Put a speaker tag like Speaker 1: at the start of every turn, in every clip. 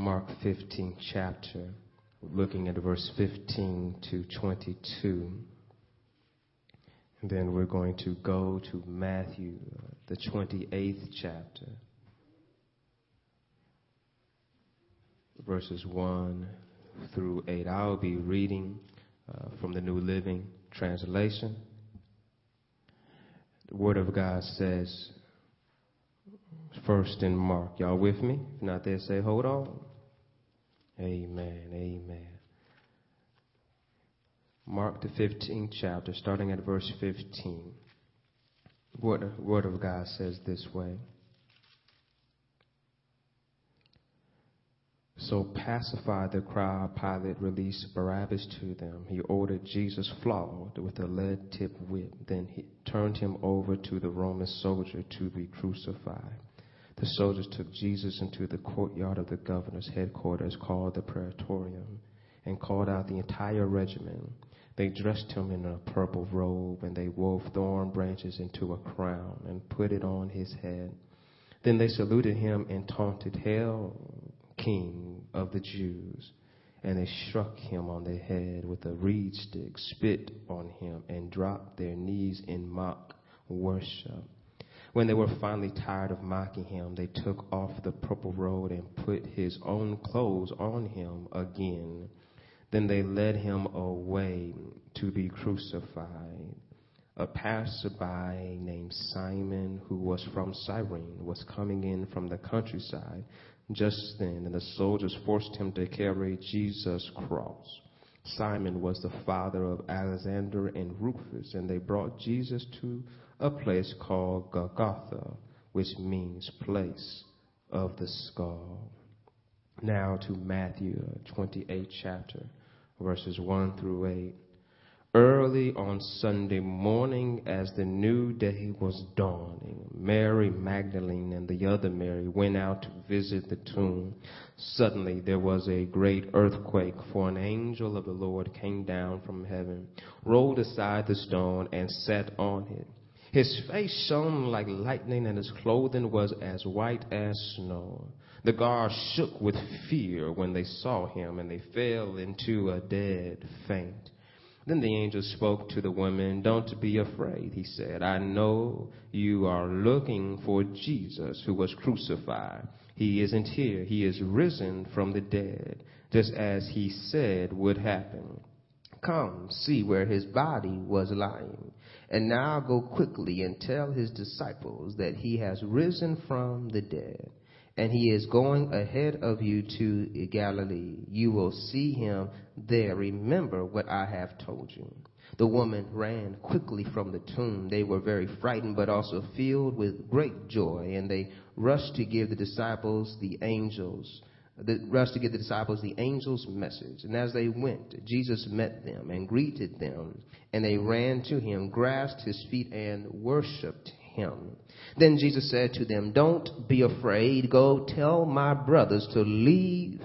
Speaker 1: Mark 15 chapter, looking at verse 15 to 22. And then we're going to go to Matthew, the 28th chapter, verses 1 through 8. I'll be reading uh, from the New Living Translation. The Word of God says, first in Mark. Y'all with me? If not there, say, hold on. Amen. Amen. Mark the 15th chapter, starting at verse 15. Word, Word of God says this way. So pacified the crowd, Pilate released Barabbas to them. He ordered Jesus flogged with a lead tipped whip. Then he turned him over to the Roman soldier to be crucified. The soldiers took Jesus into the courtyard of the governor's headquarters called the Praetorium and called out the entire regiment. They dressed him in a purple robe and they wove thorn branches into a crown and put it on his head. Then they saluted him and taunted, Hail, King of the Jews. And they struck him on the head with a reed stick, spit on him, and dropped their knees in mock worship. When they were finally tired of mocking him, they took off the purple robe and put his own clothes on him again. Then they led him away to be crucified. A passerby named Simon, who was from Cyrene, was coming in from the countryside just then, and the soldiers forced him to carry Jesus' cross. Simon was the father of Alexander and Rufus, and they brought Jesus to a place called Golgotha, which means place of the skull. Now to Matthew 28 chapter, verses 1 through 8. Early on Sunday morning, as the new day was dawning, Mary Magdalene and the other Mary went out to visit the tomb. Suddenly there was a great earthquake, for an angel of the Lord came down from heaven, rolled aside the stone, and sat on it. His face shone like lightning, and his clothing was as white as snow. The guards shook with fear when they saw him, and they fell into a dead faint. Then the angel spoke to the woman, Don't be afraid, he said. I know you are looking for Jesus who was crucified. He isn't here. He is risen from the dead, just as he said would happen. Come, see where his body was lying. And now go quickly and tell his disciples that he has risen from the dead and he is going ahead of you to Galilee. You will see him there. Remember what I have told you. The woman ran quickly from the tomb. They were very frightened, but also filled with great joy, and they rushed to give the disciples the angels. The, rushed to give the disciples the angel's message. And as they went, Jesus met them and greeted them. And they ran to him, grasped his feet, and worshiped him. Then Jesus said to them, Don't be afraid. Go tell my brothers to leave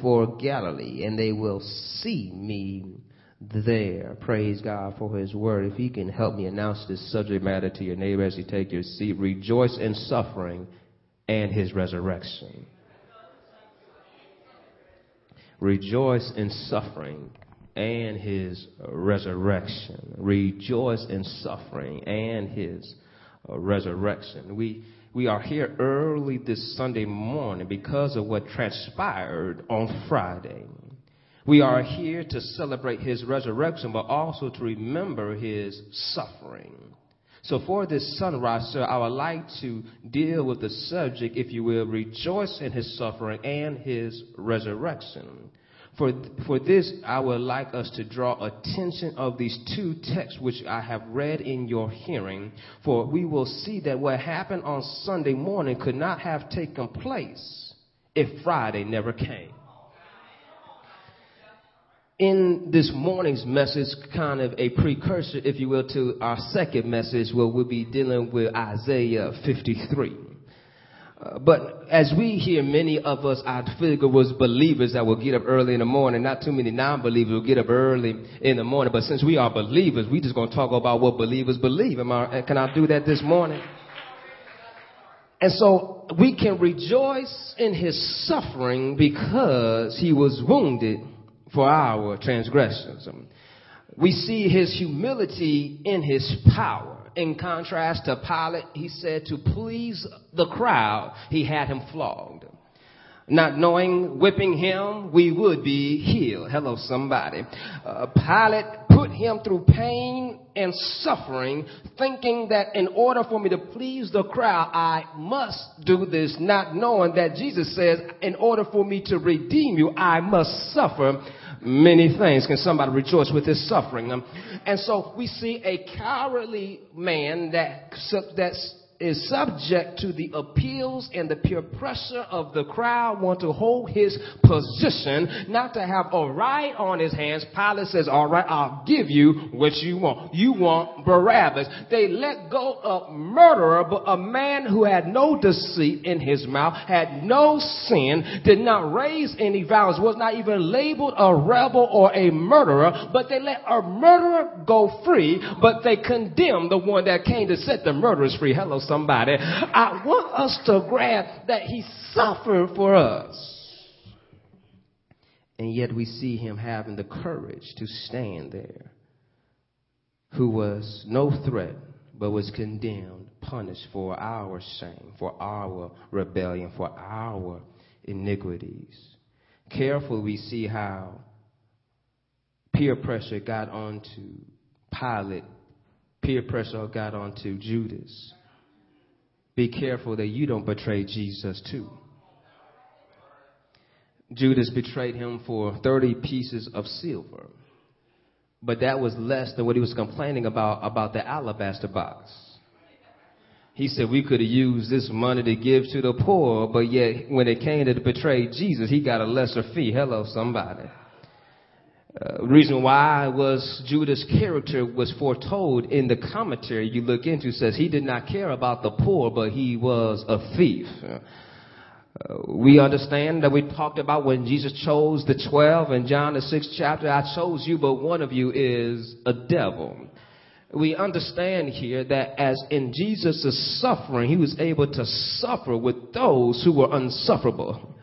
Speaker 1: for Galilee, and they will see me there. Praise God for his word. If you can help me announce this subject matter to your neighbor as you take your seat, rejoice in suffering and his resurrection. Rejoice in suffering and his resurrection. Rejoice in suffering and his resurrection. We, we are here early this Sunday morning because of what transpired on Friday. We are here to celebrate his resurrection, but also to remember his suffering. So for this sunrise, sir, I would like to deal with the subject, if you will, rejoice in his suffering and his resurrection. For, for this, I would like us to draw attention of these two texts which I have read in your hearing. For we will see that what happened on Sunday morning could not have taken place if Friday never came. In this morning's message, kind of a precursor, if you will, to our second message, where we'll be dealing with Isaiah 53 Uh, but as we hear, many of us, I figure, was believers that will get up early in the morning. Not too many non-believers will get up early in the morning. But since we are believers, we just going to talk about what believers believe. Am I, uh, can I do that this morning? And so we can rejoice in his suffering because he was wounded for our transgressions. We see his humility in his power. In contrast to Pilate, he said to please the crowd, he had him flogged. Not knowing whipping him, we would be healed. Hello, somebody. Uh, Pilate put him through pain and suffering, thinking that in order for me to please the crowd, I must do this, not knowing that Jesus says, in order for me to redeem you, I must suffer many things. Can somebody rejoice with his suffering? Um, and so we see a cowardly man that, that's is subject to the appeals and the peer pressure of the crowd want to hold his position, not to have a right on his hands. Pilate says, all right, I'll give you what you want. You want Barabbas. They let go of murderer, but a man who had no deceit in his mouth, had no sin, did not raise any violence, was not even labeled a rebel or a murderer, but they let a murderer go free, but they condemned the one that came to set the murderers free. Hello, somebody. I want us to grasp that he suffered for us. And yet we see him having the courage to stand there, who was no threat, but was condemned, punished for our shame, for our rebellion, for our iniquities. Careful, we see how peer pressure got onto Pilate, peer pressure got onto Judas be careful that you don't betray Jesus too. Judas betrayed him for 30 pieces of silver. But that was less than what he was complaining about about the alabaster box. He said we could have used this money to give to the poor, but yet when it came to betray Jesus, he got a lesser fee. Hello, somebody. Uh, reason why was Judas' character was foretold in the commentary you look into says he did not care about the poor, but he was a thief. Uh, we understand that we talked about when Jesus chose the 12 in John the 6th chapter, I chose you, but one of you is a devil. We understand here that as in Jesus' suffering, he was able to suffer with those who were unsufferable.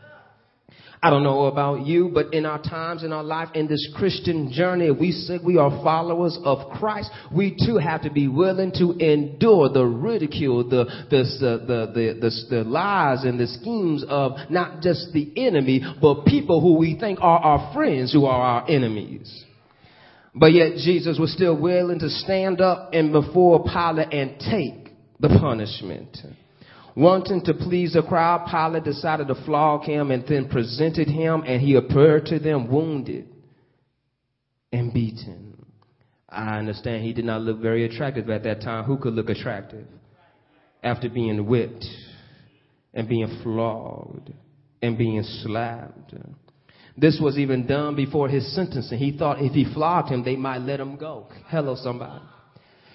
Speaker 1: I don't know about you, but in our times in our life, in this Christian journey, we say we are followers of Christ. We too have to be willing to endure the ridicule, the, the, the, the, the, the lies and the schemes of not just the enemy, but people who we think are our friends who are our enemies. But yet Jesus was still willing to stand up and before Pilate and take the punishment. Wanting to please the crowd, Pilate decided to flog him and then presented him, and he appeared to them wounded and beaten. I understand he did not look very attractive at that time. Who could look attractive after being whipped and being flogged and being slapped? This was even done before his sentencing. He thought if he flogged him, they might let him go. Hello, somebody.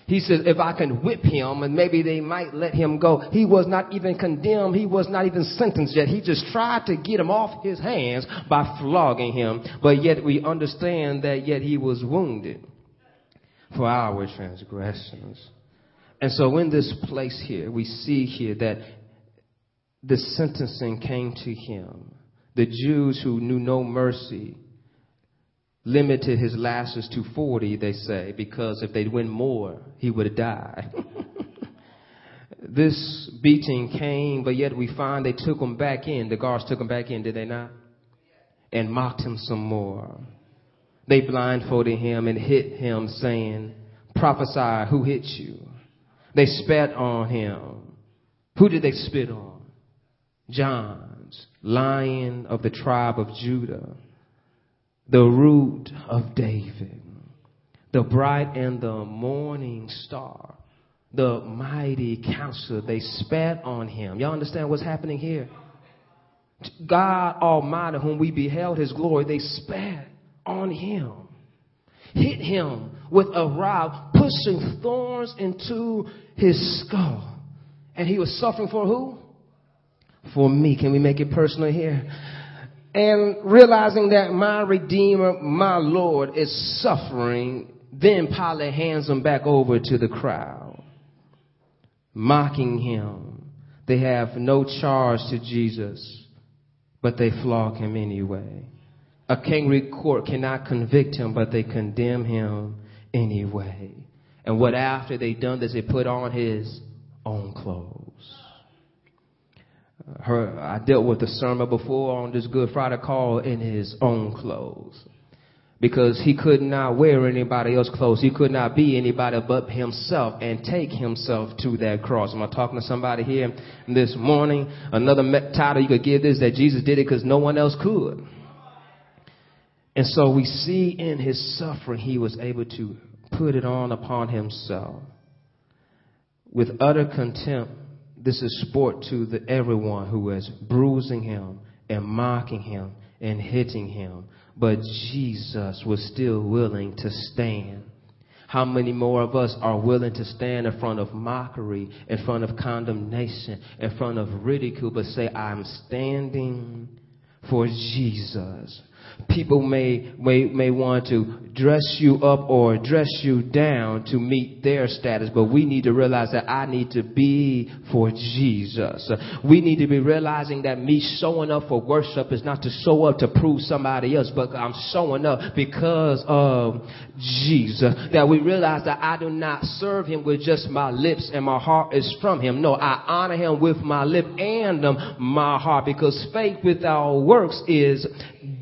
Speaker 1: He says, if I can whip him and maybe they might let him go. He was not even condemned. He was not even sentenced yet. He just tried to get him off his hands by flogging him. But yet we understand that yet he was wounded for our transgressions. And so in this place here, we see here that the sentencing came to him. The Jews who knew no mercy limited his lashes to 40, they say, because if they'd win more, he would have died. this beating came, but yet we find they took him back in. The guards took him back in, did they not? And mocked him some more. They blindfolded him and hit him, saying, Prophesy, who hit you? They spat on him. Who did they spit on? John's, lion of the tribe of Judah the root of David, the bright and the morning star, the mighty counselor. They spat on him. Y'all understand what's happening here? God Almighty, whom we beheld his glory, they spat on him, hit him with a rod, pushing thorns into his skull. And he was suffering for who? For me. Can we make it personal here? And realizing that my Redeemer, my Lord, is suffering, then Pilate hands him back over to the crowd, mocking him. They have no charge to Jesus, but they flog him anyway. A kingly court cannot convict him, but they condemn him anyway. And what after they done this, they put on his own clothes. Her, I dealt with the sermon before on this Good Friday call in his own clothes because he could not wear anybody else's clothes. He could not be anybody but himself and take himself to that cross. Am I talking to somebody here this morning? Another title you could give this that Jesus did it because no one else could. And so we see in his suffering, he was able to put it on upon himself. With utter contempt, this is sport to the, everyone who is bruising him and mocking him and hitting him but Jesus was still willing to stand. How many more of us are willing to stand in front of mockery, in front of condemnation, in front of ridicule, but say, I'm standing for Jesus? People may, may, may want to dress you up or dress you down to meet their status, but we need to realize that I need to be for Jesus. We need to be realizing that me showing up for worship is not to show up to prove somebody else, but I'm showing up because of Jesus. That we realize that I do not serve him with just my lips and my heart is from him. No, I honor him with my lip and um, my heart because faith without works is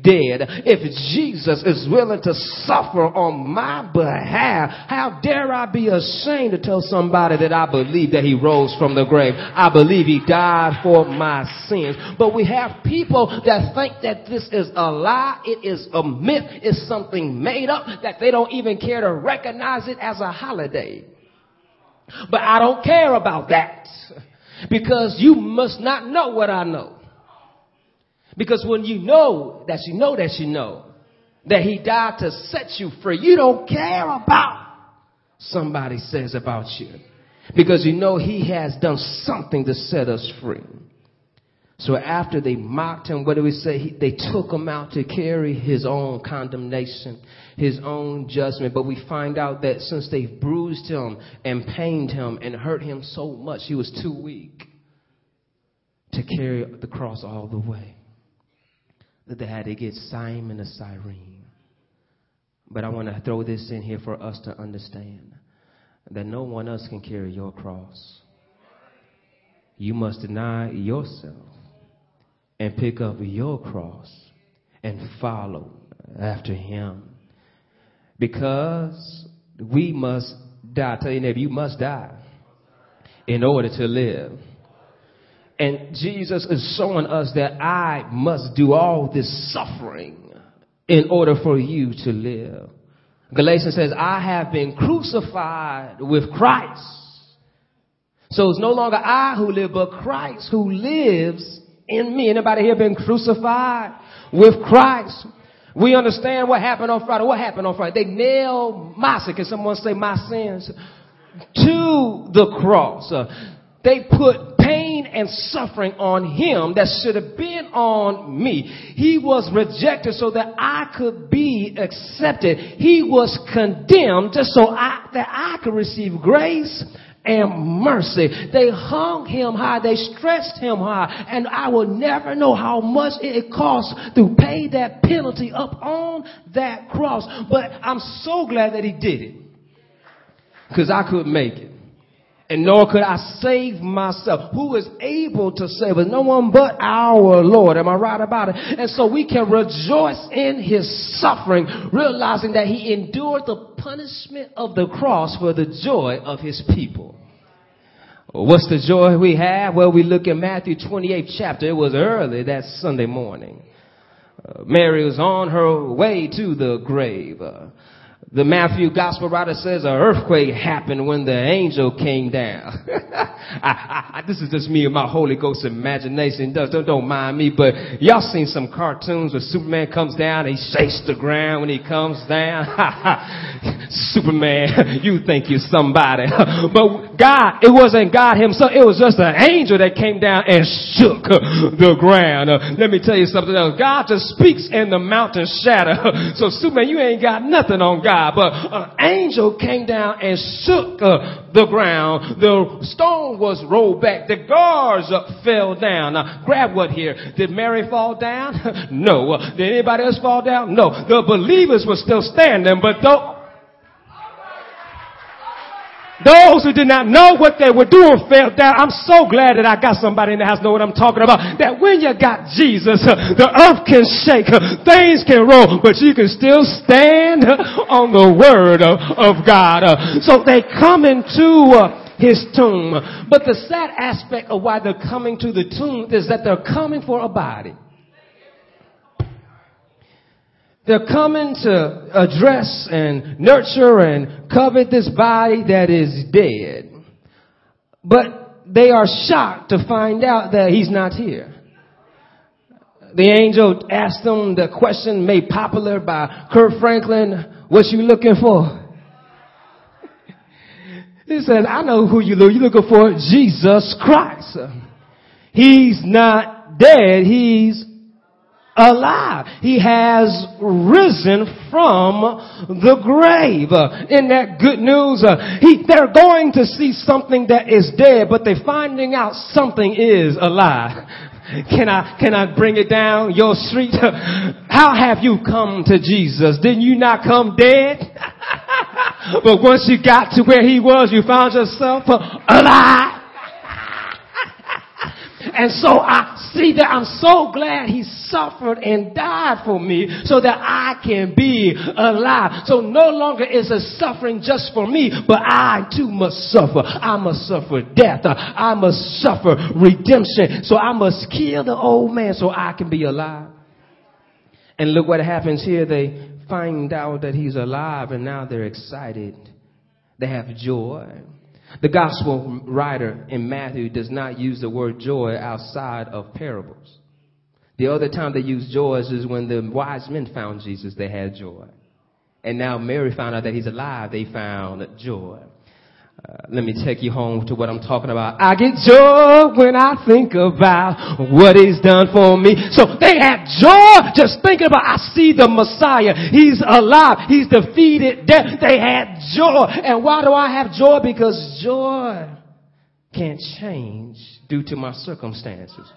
Speaker 1: dead. If Jesus is willing to suffer on my behalf, how dare I be ashamed to tell somebody that I believe that he rose from the grave? I believe he died for my sins. But we have people that think that this is a lie, it is a myth, it's something made up, that they don't even care to recognize it as a holiday. But I don't care about that because you must not know what I know. Because when you know that you know that you know that he died to set you free, you don't care about somebody says about you. Because you know he has done something to set us free. So after they mocked him, what do we say? He, they took him out to carry his own condemnation, his own judgment. But we find out that since they bruised him and pained him and hurt him so much, he was too weak to carry the cross all the way that they had to get Simon a Cyrene. But I want to throw this in here for us to understand that no one else can carry your cross. You must deny yourself and pick up your cross and follow after him. Because we must die. I tell you, neighbor, you must die in order to live. And Jesus is showing us that I must do all this suffering in order for you to live. Galatians says, I have been crucified with Christ. So it's no longer I who live, but Christ who lives in me. Anybody here been crucified with Christ? We understand what happened on Friday. What happened on Friday? They nailed my sin. Can someone say my sins? To the cross. They put pain and suffering on him that should have been on me. He was rejected so that I could be accepted. He was condemned just so I, that I could receive grace and mercy. They hung him high. They stretched him high. And I will never know how much it costs to pay that penalty up on that cross. But I'm so glad that he did it. Cause I couldn't make it and nor could I save myself. Who is able to save us? No one but our Lord. Am I right about it? And so we can rejoice in his suffering, realizing that he endured the punishment of the cross for the joy of his people. What's the joy we have? Well, we look at Matthew 28 chapter. It was early that Sunday morning. Uh, Mary was on her way to the grave. Uh, the Matthew gospel writer says an earthquake happened when the angel came down. I, I, this is just me and my Holy Ghost imagination. Don't, don't, don't mind me, but y'all seen some cartoons where Superman comes down, and he shakes the ground when he comes down. Superman, you think you're somebody. but God, it wasn't God himself, it was just an angel that came down and shook the ground. Uh, let me tell you something else. God just speaks in the mountain shadow. so Superman, you ain't got nothing on God But an angel came down and shook uh, the ground. The stone was rolled back. The guards uh, fell down. Now, grab what here? Did Mary fall down? no. Did anybody else fall down? No. The believers were still standing, but don't, those who did not know what they were doing fell down. I'm so glad that I got somebody in the house know what I'm talking about. That when you got Jesus, uh, the earth can shake, uh, things can roll, but you can still stand on the word of, God. Uh, so they come into his tomb. But the sad aspect of why they're coming to the tomb is that they're coming for a body. They're coming to address and nurture and covet this body that is dead. But they are shocked to find out that he's not here. The angel asked them the question made popular by Kirk Franklin, what you looking for? He said, I know who you look. You're looking for Jesus Christ. He's not dead. He's alive. He has risen from the grave. In that good news, uh, he, they're going to see something that is dead, but they're finding out something is alive. Can I, can I bring it down your street? How have you come to Jesus? Didn't you not come dead? but once you got to where he was, you found yourself alive. And so I see that I'm so glad he suffered and died for me so that I can be alive. So no longer is a suffering just for me, but I too must suffer. I must suffer death. I must suffer redemption. So I must kill the old man so I can be alive. And look what happens here. They find out that he's alive and now they're excited. They have joy. The gospel writer in Matthew does not use the word joy outside of parables. The other time they use joy is when the wise men found Jesus, they had joy. And now Mary found out that he's alive, they found joy. Uh, let me take you home to what I'm talking about. I get joy when I think about what he's done for me. So they had joy just thinking about, I see the Messiah. He's alive. He's defeated death. They had joy. And why do I have joy? Because joy can't change due to my circumstances.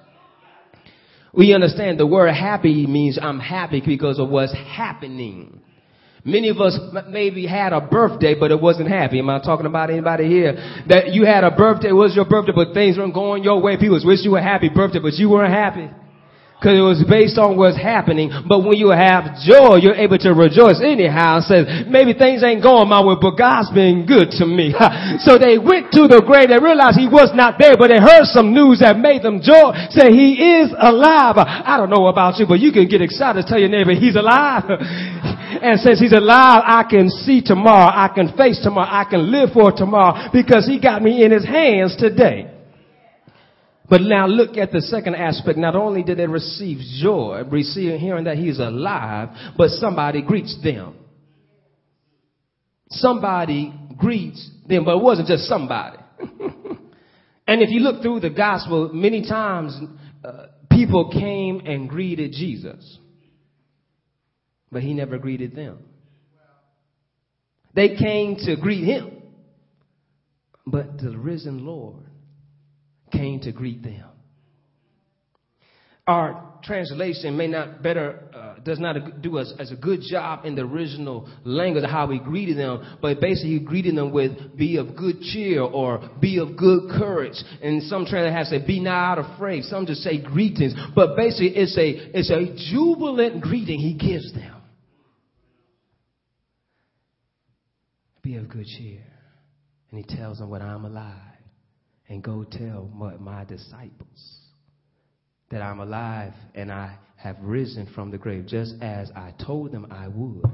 Speaker 1: We understand the word happy means I'm happy because of what's happening. Many of us maybe had a birthday, but it wasn't happy. Am I talking about anybody here? That you had a birthday, it was your birthday, but things weren't going your way. People wish you a happy birthday, but you weren't happy. Cause it was based on what's happening. But when you have joy, you're able to rejoice anyhow. Says, maybe things ain't going my way, but God's been good to me. so they went to the grave. They realized he was not there, but they heard some news that made them joy. Say, he is alive. I don't know about you, but you can get excited. Tell your neighbor, he's alive. and since he's alive, I can see tomorrow. I can face tomorrow. I can live for tomorrow because he got me in his hands today. But now look at the second aspect. Not only did they receive joy, receiving hearing that he's alive, but somebody greets them. Somebody greets them, but it wasn't just somebody. and if you look through the gospel, many times uh, people came and greeted Jesus, but he never greeted them. They came to greet him, but the risen Lord came to greet them. Our translation may not better, uh, does not do us as a good job in the original language of how we greeted them, but basically he greeted them with be of good cheer or be of good courage. And some translations have said be not afraid. Some just say greetings, but basically it's a, it's a jubilant greeting he gives them. Be of good cheer. And he tells them what I'm alive and go tell my, my disciples that I'm alive and I have risen from the grave, just as I told them I would.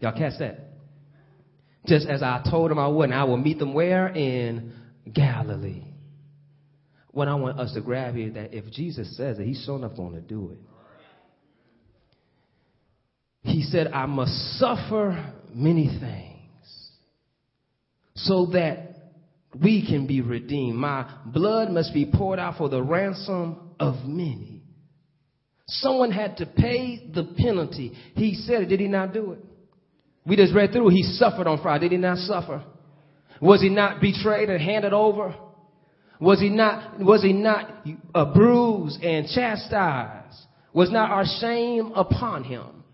Speaker 1: Y'all catch that? Just as I told them I would, and I will meet them where? In Galilee. What I want us to grab here that if Jesus says it, he's sure enough going to do it. He said, I must suffer many things so that we can be redeemed. My blood must be poured out for the ransom of many. Someone had to pay the penalty. He said it. Did he not do it? We just read through, he suffered on Friday. Did he not suffer? Was he not betrayed and handed over? Was he not, was he not bruised and chastised? Was not our shame upon him?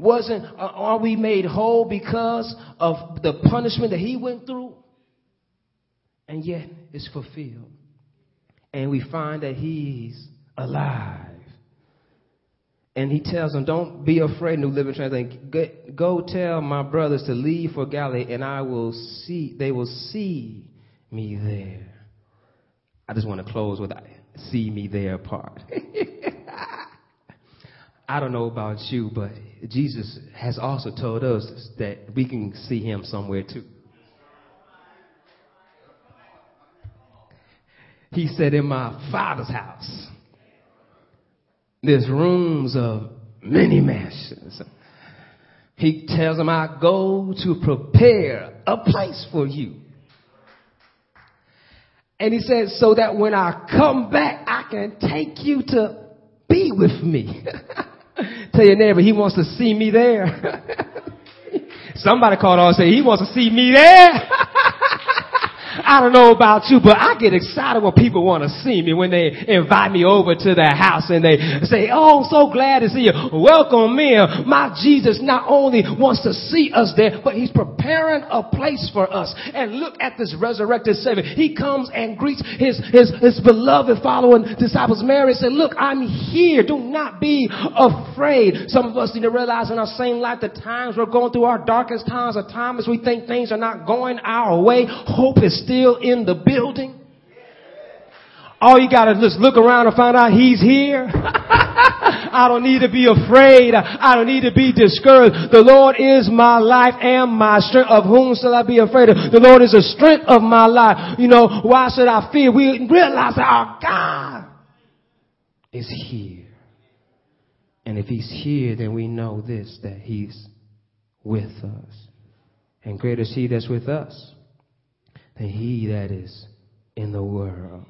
Speaker 1: Wasn't, uh, are we made whole because of the punishment that he went through? And yet it's fulfilled. And we find that he's alive. And he tells them, don't be afraid, New Living Translation. Go tell my brothers to leave for Galilee and I will see, they will see me there. I just want to close with see me there part. I don't know about you, but Jesus has also told us that we can see him somewhere too. He said, in my father's house, there's rooms of many mansions. He tells them, I go to prepare a place for you. And he says, so that when I come back, I can take you to be with me. Tell your neighbor, he wants to see me there. Somebody called on and said, he wants to see me there. I don't know about you, but I get excited when people want to see me, when they invite me over to their house and they say, oh, so glad to see you. Welcome in. My Jesus not only wants to see us there, but he's preparing a place for us. And look at this resurrected Savior. He comes and greets his, his, his beloved following disciples, Mary, said, look, I'm here. Do not be afraid. Some of us need to realize in our same life the times we're going through our darkest times, the times we think things are not going our way. Hope is still in the building? All you gotta just look around and find out he's here. I don't need to be afraid. I don't need to be discouraged. The Lord is my life and my strength. Of whom shall I be afraid of? The Lord is the strength of my life. You know, why should I fear? We realize that our God is here. And if he's here, then we know this, that he's with us. And greater is he that's with us than he that is in the world.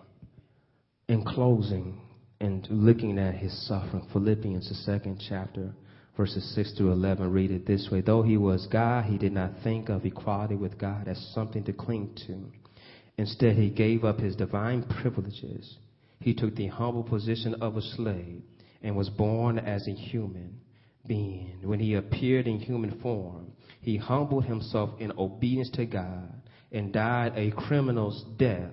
Speaker 1: In closing and looking at his suffering, Philippians, the second chapter, verses 6 to 11, read it this way. Though he was God, he did not think of equality with God as something to cling to. Instead, he gave up his divine privileges. He took the humble position of a slave and was born as a human being. When he appeared in human form, he humbled himself in obedience to God and died a criminal's death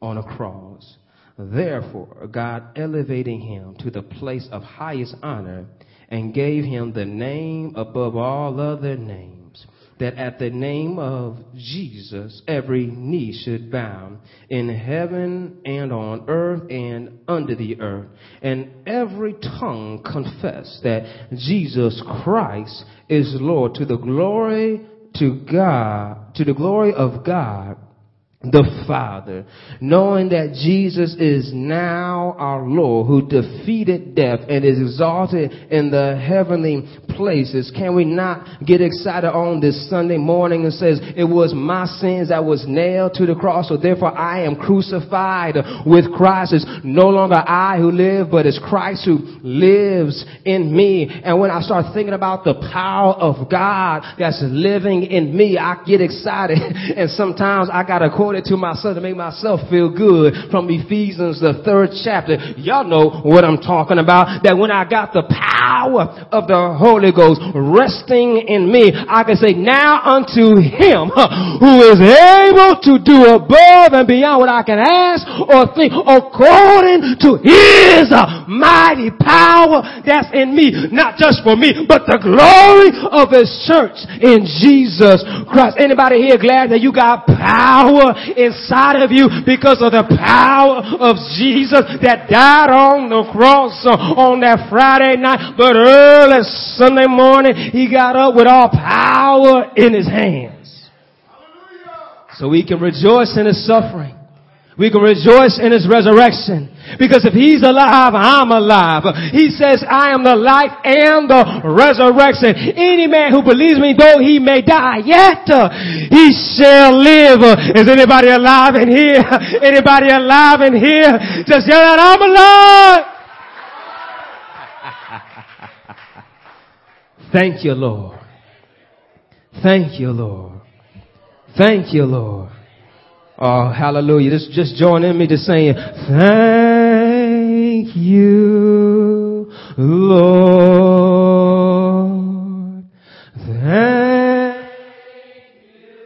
Speaker 1: on a cross. Therefore, God elevating him to the place of highest honor and gave him the name above all other names, that at the name of Jesus every knee should bow in heaven and on earth and under the earth, and every tongue confess that Jesus Christ is Lord to the glory to God, to the glory of God the Father, knowing that Jesus is now our Lord who defeated death and is exalted in the heavenly places. Can we not get excited on this Sunday morning and says, it was my sins that was nailed to the cross, so therefore I am crucified with Christ. It's no longer I who live, but it's Christ who lives in me. And when I start thinking about the power of God that's living in me, I get excited. and sometimes I gotta quote it to myself to make myself feel good from Ephesians, the third chapter. Y'all know what I'm talking about. That when I got the power of the Holy Ghost resting in me, I can say, now unto him who is able to do above and beyond what I can ask or think according to his mighty power that's in me. Not just for me, but the glory of his church in Jesus Christ. Anybody here glad that you got power inside of you because of the power of Jesus that died on the cross on that Friday night, but early Sunday morning, he got up with all power in his hands. So we can rejoice in his suffering. We can rejoice in his resurrection. Because if he's alive, I'm alive. He says, I am the life and the resurrection. Any man who believes me, though he may die, yet uh, he shall live. Is anybody alive in here? Anybody alive in here? Just yell out, I'm alive. Thank you, Lord. Thank you, Lord. Thank you, Lord. Oh, hallelujah. Just, just join in me to saying, thank you, Lord. Thank you,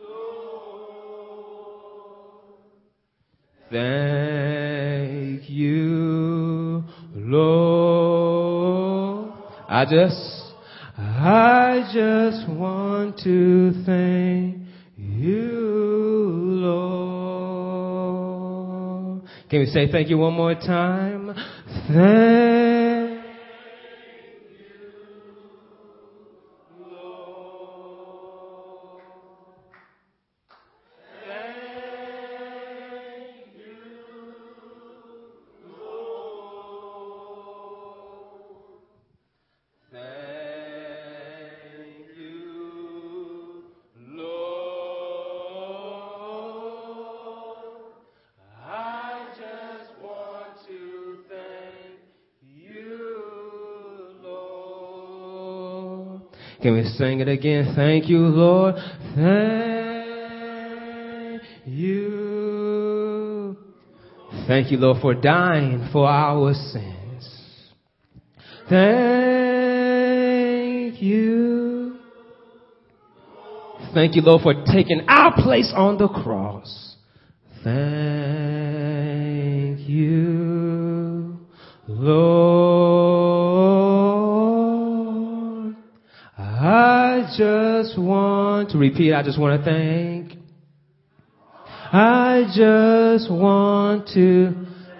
Speaker 1: Lord. Thank you, Lord. I just, I just want to say thank you one more time? Thank Can we sing it again? Thank you, Lord. Thank you. Thank you, Lord, for dying for our sins. Thank you. Thank you, Lord, for taking our place on the cross. Thank repeat, I just want to thank. I just want to,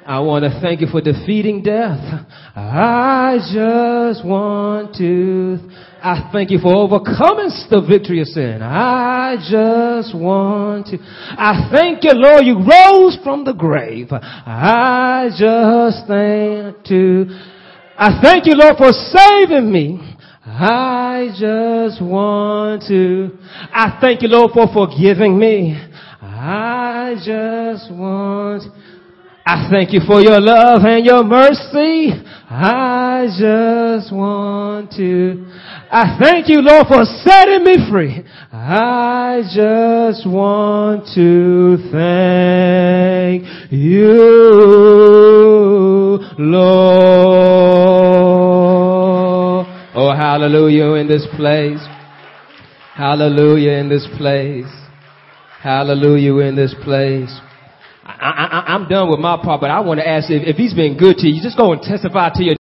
Speaker 1: I want to thank you for defeating death. I just want to, I thank you for overcoming the victory of sin. I just want to, I thank you, Lord, you rose from the grave. I just thank to, I thank you, Lord, for saving me. I just want to, I thank you, Lord, for forgiving me. I just want, I thank you for your love and your mercy. I just want to, I thank you, Lord, for setting me free. I just want to thank you, Lord. Hallelujah in this place. Hallelujah in this place. Hallelujah in this place. I, I'm done with my part, but I want to ask if, if he's been good to you, just go and testify to your